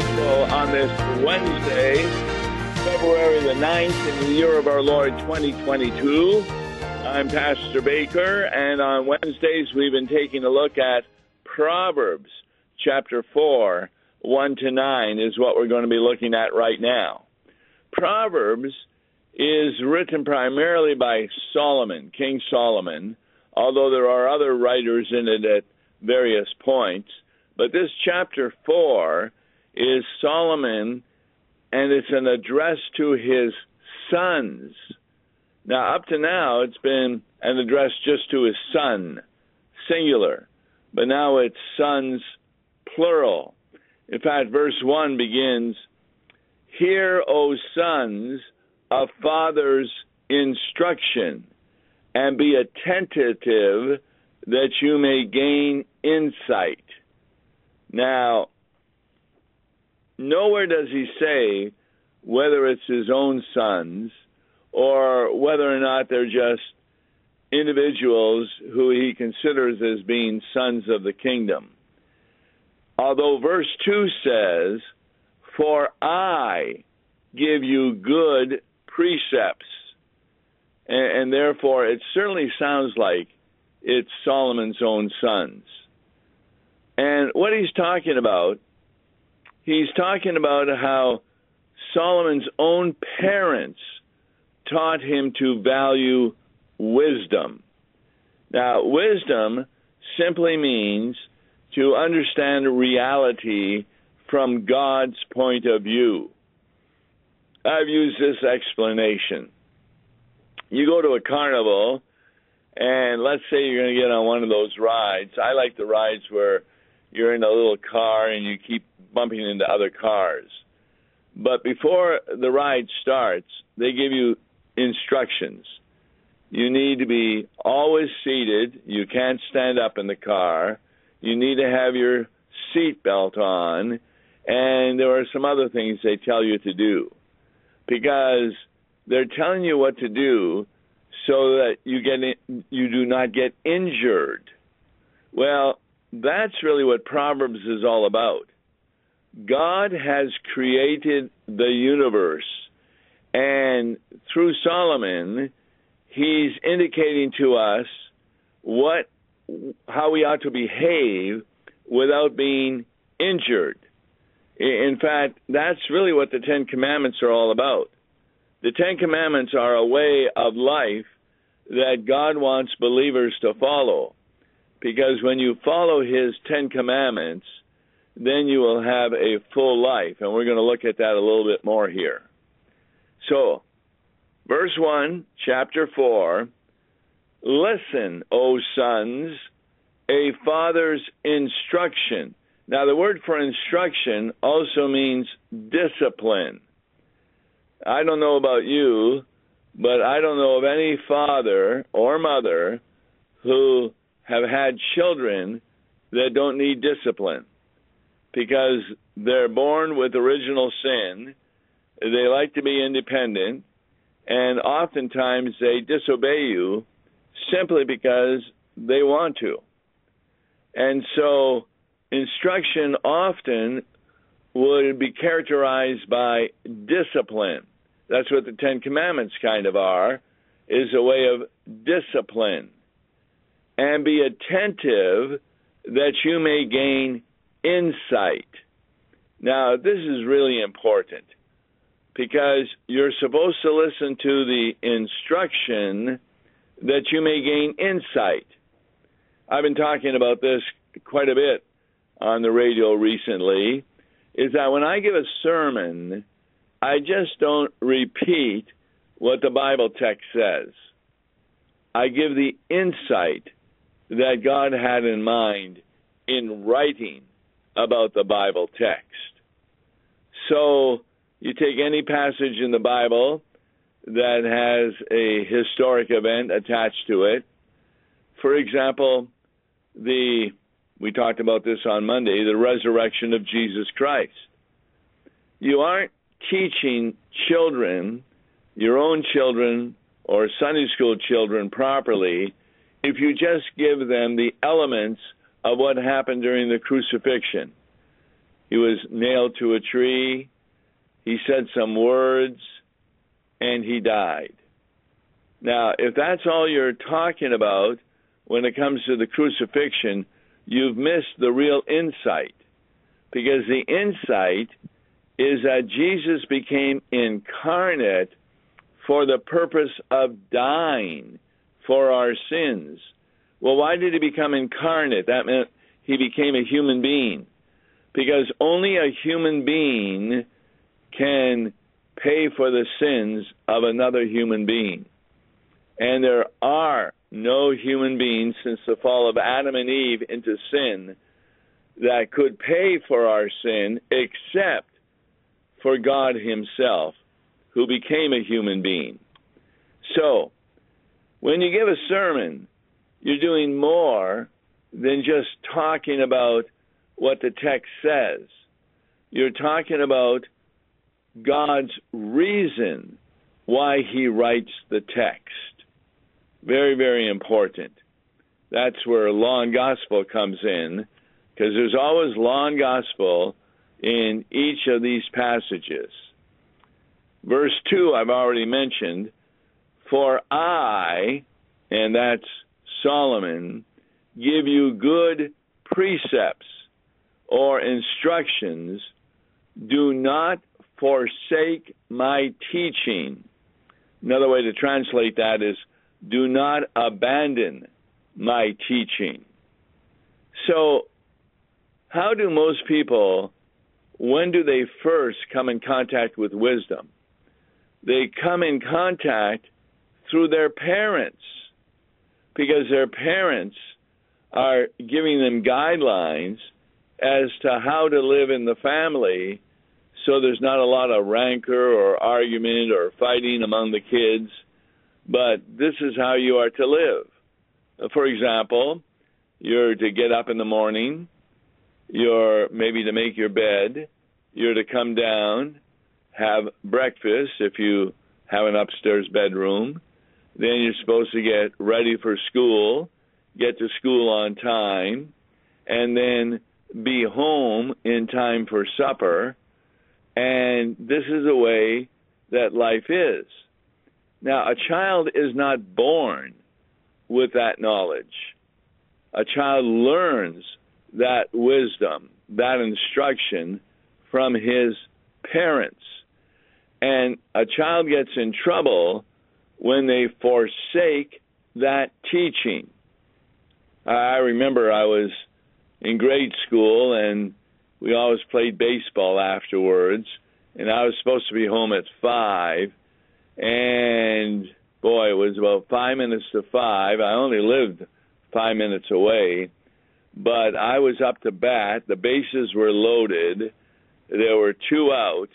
Gospel on this Wednesday, February the 9th in the year of our Lord 2022. I'm Pastor Baker, and on Wednesdays we've been taking a look at Proverbs chapter 4, 1 to 9 is what we're going to be looking at right now. Proverbs is written primarily by Solomon, King Solomon, although there are other writers in it at various points. But this chapter 4 is Solomon, and it's an address to his sons. Now, up to now, it's been an address just to his son, singular, but now it's sons, plural. In fact, verse 1 begins Hear, O sons, a father's instruction, and be attentive that you may gain insight. Now, nowhere does he say whether it's his own sons or whether or not they're just individuals who he considers as being sons of the kingdom. Although verse 2 says, For I give you good precepts. And, and, therefore, it certainly sounds like it's Solomon's own sons. And what he's talking about, he's talking about how Solomon's own parents taught him to value wisdom. Now, wisdom simply means to understand reality from God's point of view. I've used this explanation. You go to a carnival, and let's say you're going to get on one of those rides. I like the rides where you're in a little car and you keep bumping into other cars. But before the ride starts, they give you instructions. You need to be always seated. You can't stand up in the car. You need to have your seat belt on. And there are some other things they tell you to do because they're telling you what to do so that you get in, you do not get injured. Well, that's really what Proverbs is all about. God has created the universe, and through Solomon, he's indicating to us what how we ought to behave without being injured. In fact, that's really what the Ten Commandments are all about. The Ten Commandments are a way of life that God wants believers to follow because when you follow his Ten Commandments, then you will have a full life. And we're going to look at that a little bit more here. So, verse 1, chapter 4 Listen, O sons, a father's instruction. Now, the word for instruction also means discipline. I don't know about you, but I don't know of any father or mother who have had children that don't need discipline because they're born with original sin. They like to be independent, and oftentimes they disobey you simply because they want to. And so, instruction often would be characterized by discipline. That's what the Ten Commandments kind of are, is a way of discipline and be attentive that you may gain insight. Now, this is really important because you're supposed to listen to the instruction that you may gain insight. I've been talking about this quite a bit on the radio recently. Is that when I give a sermon, I just don't repeat what the Bible text says. I give the insight that God had in mind in writing about the Bible text. So you take any passage in the Bible that has a historic event attached to it. For example, the we talked about this on Monday, the resurrection of Jesus Christ. You aren't teaching children, your own children or Sunday school children properly if you just give them the elements of what happened during the crucifixion. He was nailed to a tree. He said some words, and he died. Now, if that's all you're talking about when it comes to the crucifixion, you've missed the real insight. Because the insight is that Jesus became incarnate for the purpose of dying for our sins. Well, why did he become incarnate? That meant he became a human being. Because only a human being can pay for the sins of another human being. And there are no human beings since the fall of Adam and Eve into sin that could pay for our sin except for God Himself, who became a human being. So, when you give a sermon, you're doing more than just talking about what the text says. You're talking about God's reason why He writes the text. Very, very important. That's where law and gospel comes in, because there's always law and gospel in each of these passages. Verse 2, I've already mentioned, for I, and that's Solomon, give you good precepts or instructions. Do not forsake my teaching. Another way to translate that is do not abandon my teaching. So, how do most people, when do they first come in contact with wisdom? They come in contact through their parents because their parents are giving them guidelines as to how to live in the family so there's not a lot of rancor or argument or fighting among the kids, but this is how you are to live. For example, you're to get up in the morning, you're maybe to make your bed, you're to come down, have breakfast if you have an upstairs bedroom, then you're supposed to get ready for school, get to school on time, and then be home in time for supper. And this is the way that life is. Now, a child is not born with that knowledge. A child learns that wisdom, that instruction from his parents. And a child gets in trouble when they forsake that teaching. I remember I was in grade school and we always played baseball afterwards and I was supposed to be home at 5 and boy it was about 5 minutes to 5 I only lived 5 minutes away but I was up to bat. The bases were loaded. There were two out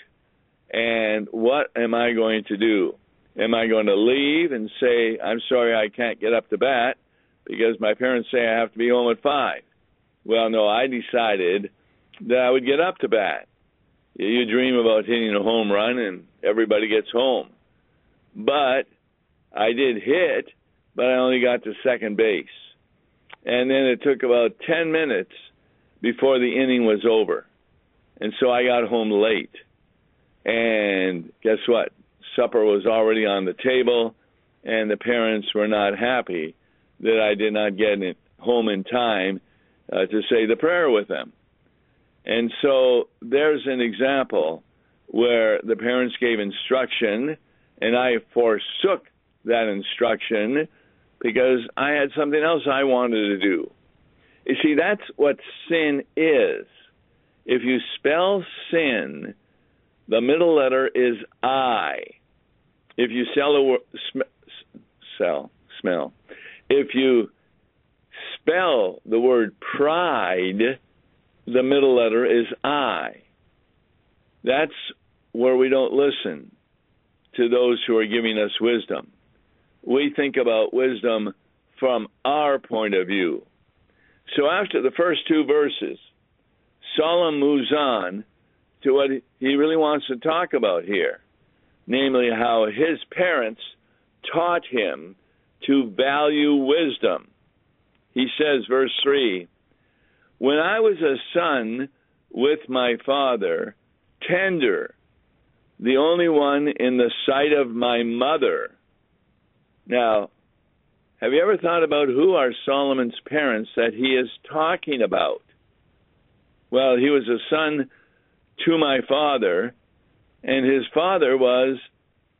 and what am I going to do Am I going to leave and say, I'm sorry I can't get up to bat because my parents say I have to be home at 5? Well, no, I decided that I would get up to bat. You dream about hitting a home run and everybody gets home. But I did hit, but I only got to second base. And then it took about 10 minutes before the inning was over. And so I got home late. And guess what? Supper was already on the table, and the parents were not happy that I did not get home in time uh, to say the prayer with them. And so there's an example where the parents gave instruction, and I forsook that instruction because I had something else I wanted to do. You see, that's what sin is. If you spell sin, the middle letter is I if you sell a sm- sell smell, if you spell the word pride, the middle letter is I. That's where we don't listen to those who are giving us wisdom. We think about wisdom from our point of view. So after the first two verses, Solomon moves on to what he really wants to talk about here namely how his parents taught him to value wisdom. He says, verse 3 When I was a son, with my father, tender, the only one in the sight of my mother. Now, have you ever thought about who are Solomon's parents that he is talking about? Well, he was a son to my father, and his father was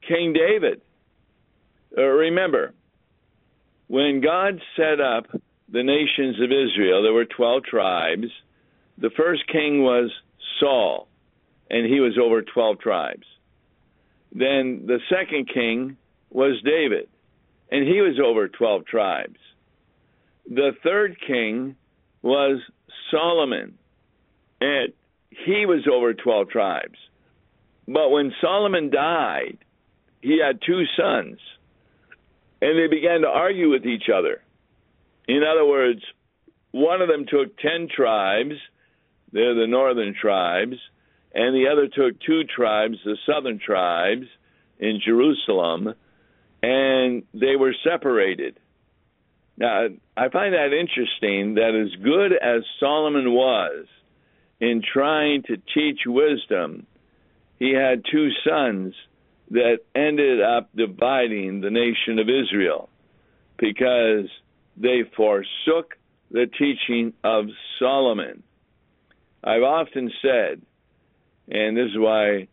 King David. Uh, remember, when God set up the nations of Israel, there were 12 tribes. The first king was Saul, and he was over 12 tribes. Then the second king was David, and he was over 12 tribes. The third king was Solomon, and he was over 12 tribes. But when Solomon died, he had two sons, and they began to argue with each other. In other words, one of them took 10 tribes, they're the northern tribes, and the other took two tribes, the southern tribes, in Jerusalem, and they were separated. Now, I find that interesting that as good as Solomon was in trying to teach wisdom, he had two sons that ended up dividing the nation of Israel because they forsook the teaching of Solomon. I've often said, and this is why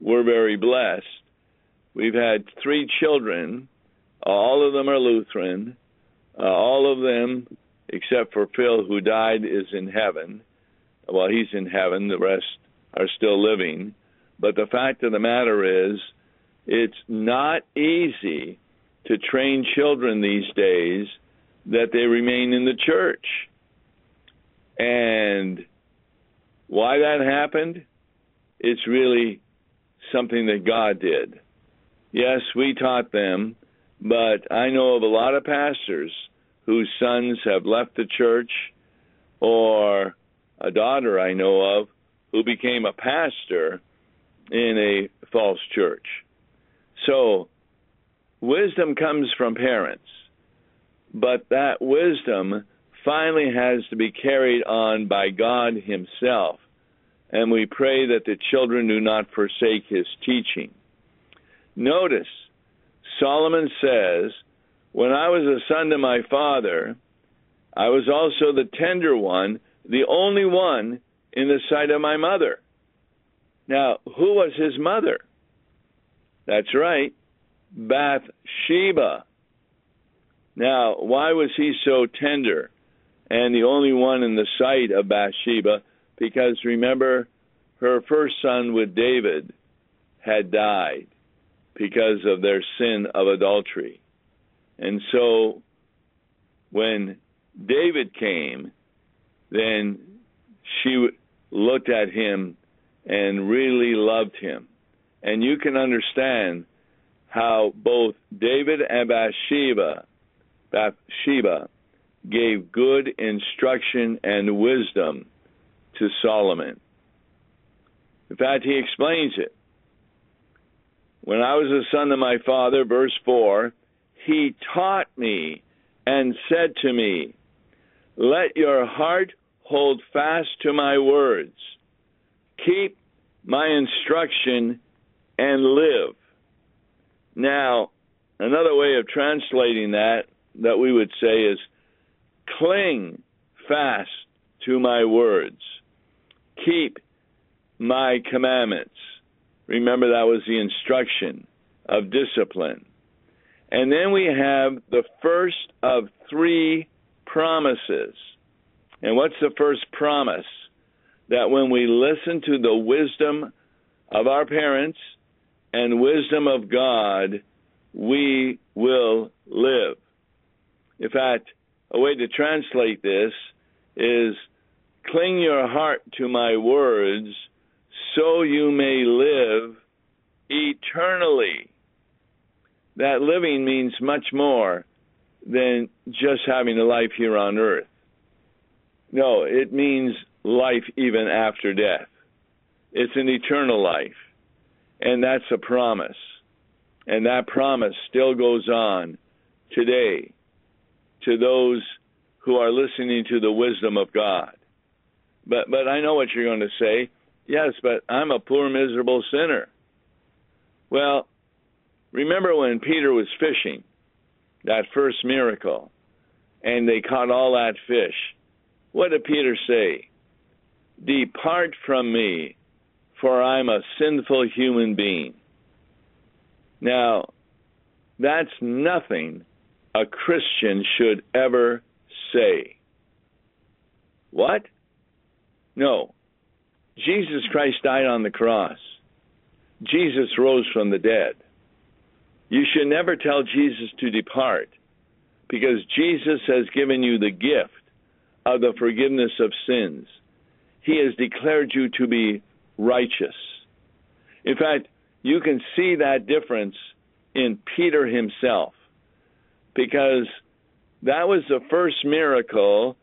we're very blessed, we've had three children, all of them are Lutheran, uh, all of them, except for Phil, who died, is in heaven. Well, he's in heaven, the rest are still living. But the fact of the matter is, it's not easy to train children these days that they remain in the church. And why that happened, it's really something that God did. Yes, we taught them, but I know of a lot of pastors whose sons have left the church, or a daughter I know of who became a pastor in a false church. So, wisdom comes from parents but that wisdom finally has to be carried on by God Himself. And we pray that the children do not forsake His teaching. Notice, Solomon says, When I was a son to my father, I was also the tender one, the only one in the sight of my mother. Now, who was his mother? That's right, Bathsheba. Now, why was he so tender and the only one in the sight of Bathsheba? Because remember, her first son with David had died because of their sin of adultery. And so when David came, then she looked at him and really loved him. And you can understand how both David and Bathsheba Bathsheba gave good instruction and wisdom to Solomon. In fact, he explains it. When I was a son of my father, verse 4, he taught me and said to me, Let your heart hold fast to my words, keep my instruction, and live. Now, another way of translating that that we would say is cling fast to my words, keep my commandments. Remember, that was the instruction of discipline. And then we have the first of three promises. And what's the first promise? That when we listen to the wisdom of our parents and wisdom of God, we will live. In fact, a way to translate this is cling your heart to my words so you may live eternally. That living means much more than just having a life here on earth. No, it means life even after death. It's an eternal life. And that's a promise. And that promise still goes on today to those who are listening to the wisdom of God. But but I know what you're going to say. Yes, but I'm a poor miserable sinner. Well, remember when Peter was fishing, that first miracle, and they caught all that fish. What did Peter say? Depart from me, for I'm a sinful human being. Now, that's nothing a Christian should ever say. What? No. Jesus Christ died on the cross. Jesus rose from the dead. You should never tell Jesus to depart because Jesus has given you the gift of the forgiveness of sins. He has declared you to be righteous. In fact, you can see that difference in Peter himself because that was the first miracle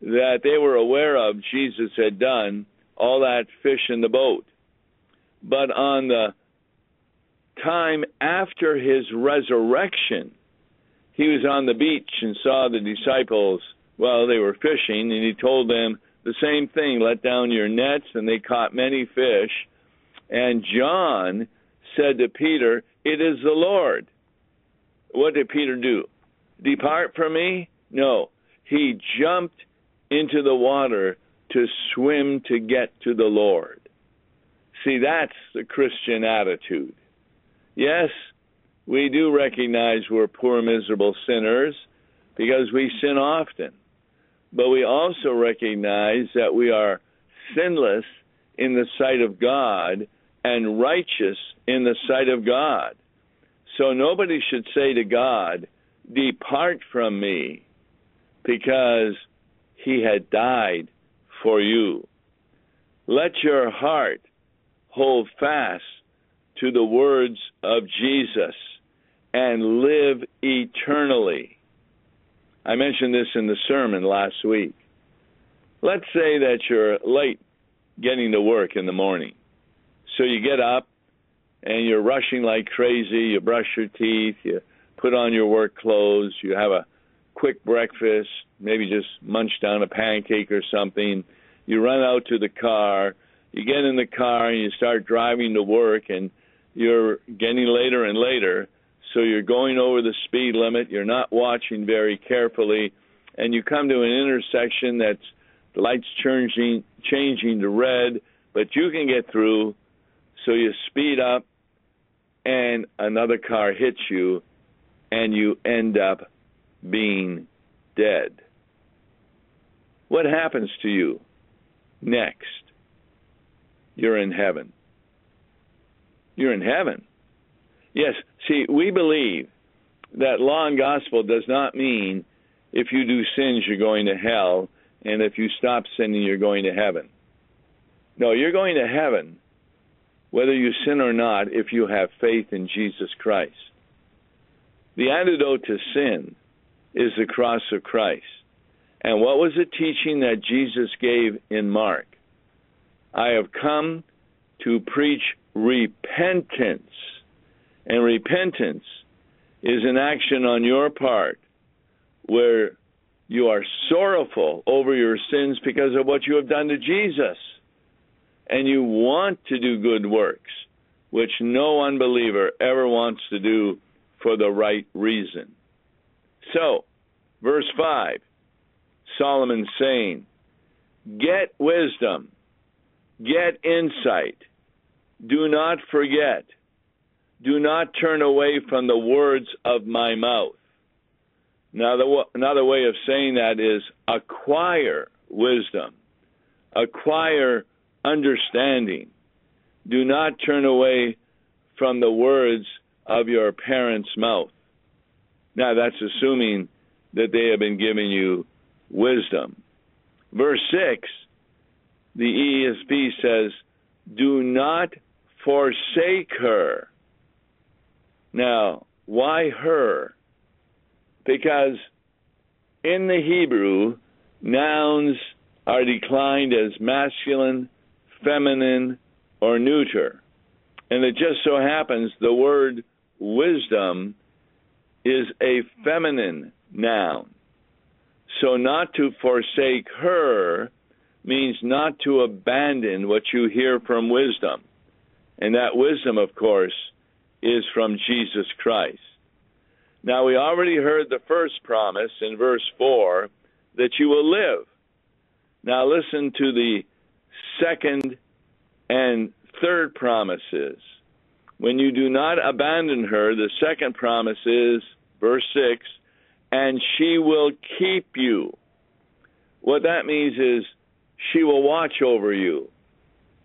that they were aware of Jesus had done, all that fish in the boat. But on the time after his resurrection, he was on the beach and saw the disciples, well, they were fishing, and he told them the same thing let down your nets, and they caught many fish. And John said to Peter, It is the Lord. What did Peter do? Depart from me? No. He jumped into the water to swim to get to the Lord. See, that's the Christian attitude. Yes, we do recognize we're poor, miserable sinners because we sin often. But we also recognize that we are sinless in the sight of God and righteous in the sight of God. So nobody should say to God, Depart from me, because he had died for you. Let your heart hold fast to the words of Jesus and live eternally. I mentioned this in the sermon last week. Let's say that you're late getting to work in the morning. So you get up and you're rushing like crazy, you brush your teeth, you put on your work clothes, you have a quick breakfast, maybe just munch down a pancake or something. You run out to the car, you get in the car and you start driving to work and you're getting later and later, so you're going over the speed limit, you're not watching very carefully, and you come to an intersection that's the lights changing changing to red, but you can get through, so you speed up and another car hits you and you end up being dead. What happens to you next? You're in heaven. You're in heaven. Yes, see, we believe that law and gospel does not mean if you do sins, you're going to hell, and if you stop sinning, you're going to heaven. No, you're going to heaven whether you sin or not if you have faith in Jesus Christ. The antidote to sin is the cross of Christ. And what was the teaching that Jesus gave in Mark? I have come to preach repentance. And repentance is an action on your part where you are sorrowful over your sins because of what you have done to Jesus. And you want to do good works, which no unbeliever ever wants to do for the right reason. So, verse 5, Solomon saying, Get wisdom, get insight, do not forget, do not turn away from the words of my mouth. Now, the, another way of saying that is acquire wisdom, acquire understanding. Do not turn away from the words of your parents' mouth. Now, that's assuming that they have been giving you wisdom. Verse 6, the ESV says, Do not forsake her. Now, why her? Because in the Hebrew, nouns are declined as masculine, feminine, or neuter. And it just so happens the word wisdom is a feminine noun. So, not to forsake her, means not to abandon what you hear from wisdom. And that wisdom, of course, is from Jesus Christ. Now, we already heard the first promise in verse 4 that you will live. Now, listen to the second and third promises. When you do not abandon her, the second promise is, verse 6, and she will keep you. What that means is she will watch over you.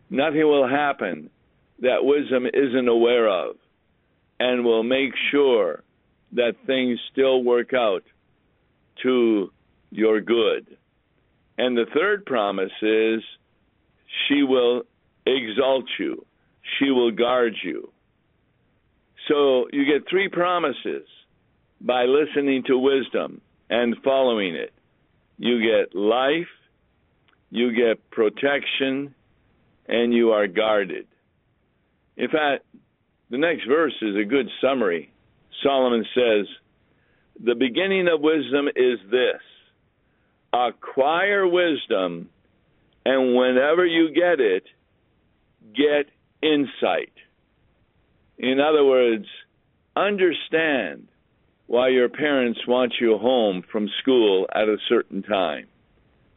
Nothing will happen that wisdom isn't aware of and will make sure that things still work out to your good. And the third promise is she will exalt you, she will guard you. So you get three promises by listening to wisdom and following it. You get life, you get protection, and you are guarded. In fact, the next verse is a good summary. Solomon says, The beginning of wisdom is this acquire wisdom, and whenever you get it, get insight. In other words, understand why your parents want you home from school at a certain time.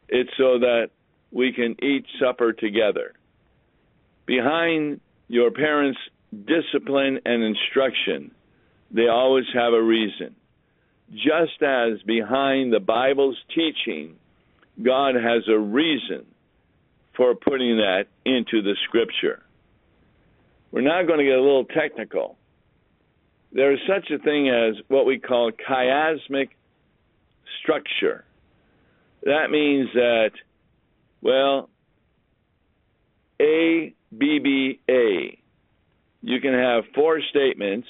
It's so that we can eat supper together. Behind your parents' discipline and instruction, they always have a reason. Just as behind the Bible's teaching, God has a reason for putting that into the scripture. We're now going to get a little technical. There is such a thing as what we call chiasmic structure. That means that, well, A, B, B, A. You can have four statements.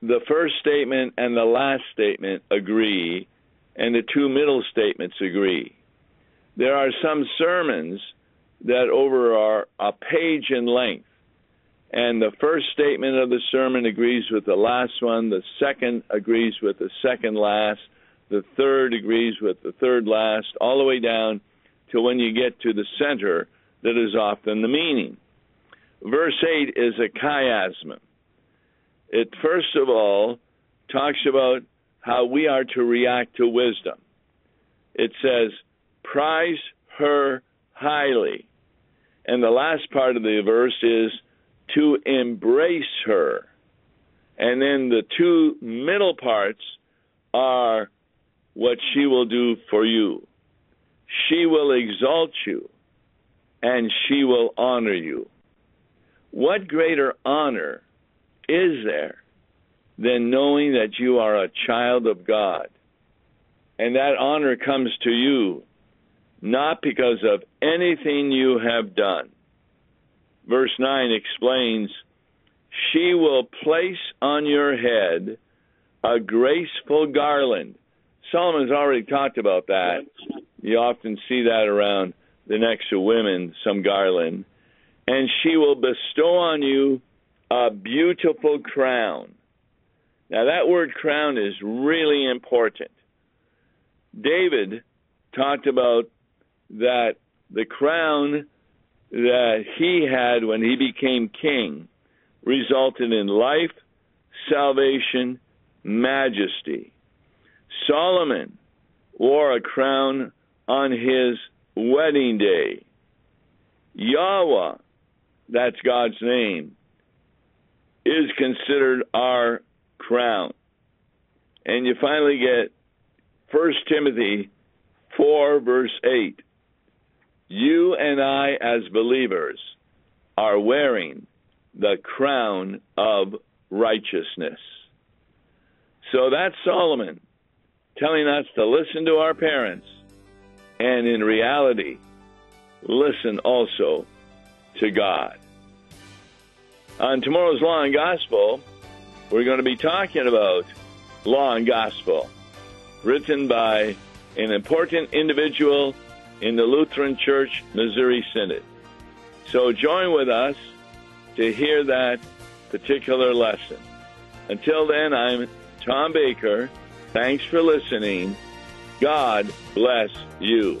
The first statement and the last statement agree, and the two middle statements agree. There are some sermons that over are a page in length, and the first statement of the sermon agrees with the last one, the second agrees with the second last, the third agrees with the third last, all the way down to when you get to the center that is often the meaning. Verse 8 is a chiasm. It first of all talks about how we are to react to wisdom. It says, prize her highly. And the last part of the verse is to embrace her. And then the two middle parts are what she will do for you. She will exalt you and she will honor you. What greater honor is there than knowing that you are a child of God? And that honor comes to you not because of anything you have done. Verse 9 explains, She will place on your head a graceful garland. Solomon's already talked about that. You often see that around the necks of women, some garland. And she will bestow on you a beautiful crown. Now, that word crown is really important. David talked about that the crown that he had when he became king resulted in life, salvation, majesty. Solomon wore a crown on his wedding day. Yahweh, that's God's name, is considered our crown. And you finally get 1 Timothy 4, verse 8 you and I, as believers, are wearing the crown of righteousness. So that's Solomon telling us to listen to our parents and in reality, listen also to God. On tomorrow's Law and Gospel, we're going to be talking about Law and Gospel, written by an important individual in the Lutheran Church Missouri Synod. So join with us to hear that particular lesson. Until then, I'm Tom Baker. Thanks for listening. God bless you.